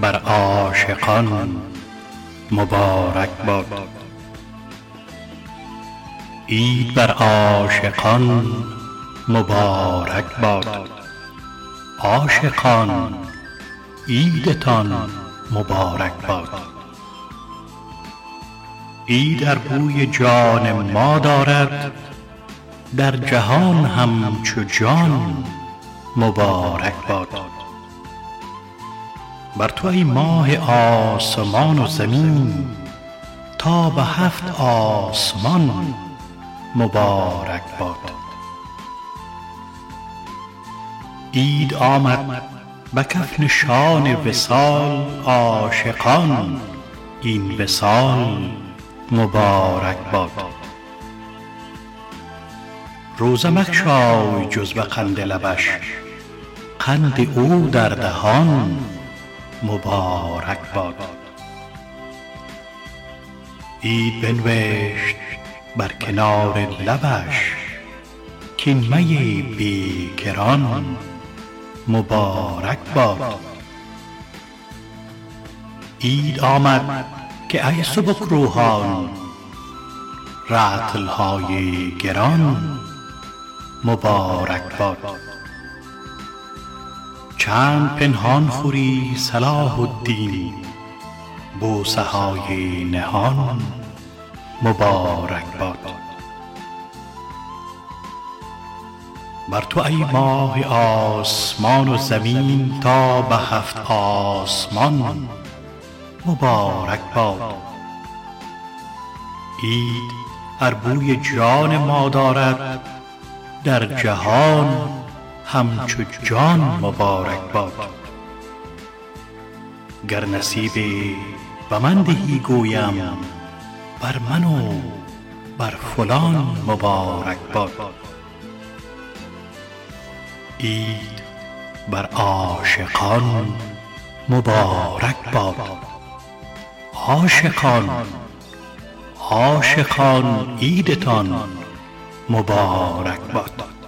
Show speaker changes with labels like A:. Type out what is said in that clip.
A: بر عاشقان مبارک باد. عید بر عاشقان مبارک باد. عاشقان عیدتان مبارک باد. عید ار بوی جان ما دارد در جهان همچو جان مبارک باد. بر تو ای ماه آسمان و زمین تا به هفت آسمان مبارک باد. عید آمد به کف نشان وصال عاشقان این وصال مبارک باد. روزه مگشای جز به قند لبش قند او در دهان مبارک باد. عید بنوشت بر کنار لبش کاین می بی کران مبارک باد. عید آمد که ای سبک روحان رطل های گران مبارک باد. چند پنهان خوری صلاح الدین بوسه های نهان مبارک باد. بر تو ای ماه آسمان و زمین تا به هفت آسمان مبارک باد. عید ار بوی جان ما دارد در جهان همچو جان مبارک باد. گر نصیب به من دهی گویم بر من و بر فلان مبارک باد. عید بر عاشقان مبارک باد. عاشقان عاشقان عیدتان مبارک باد.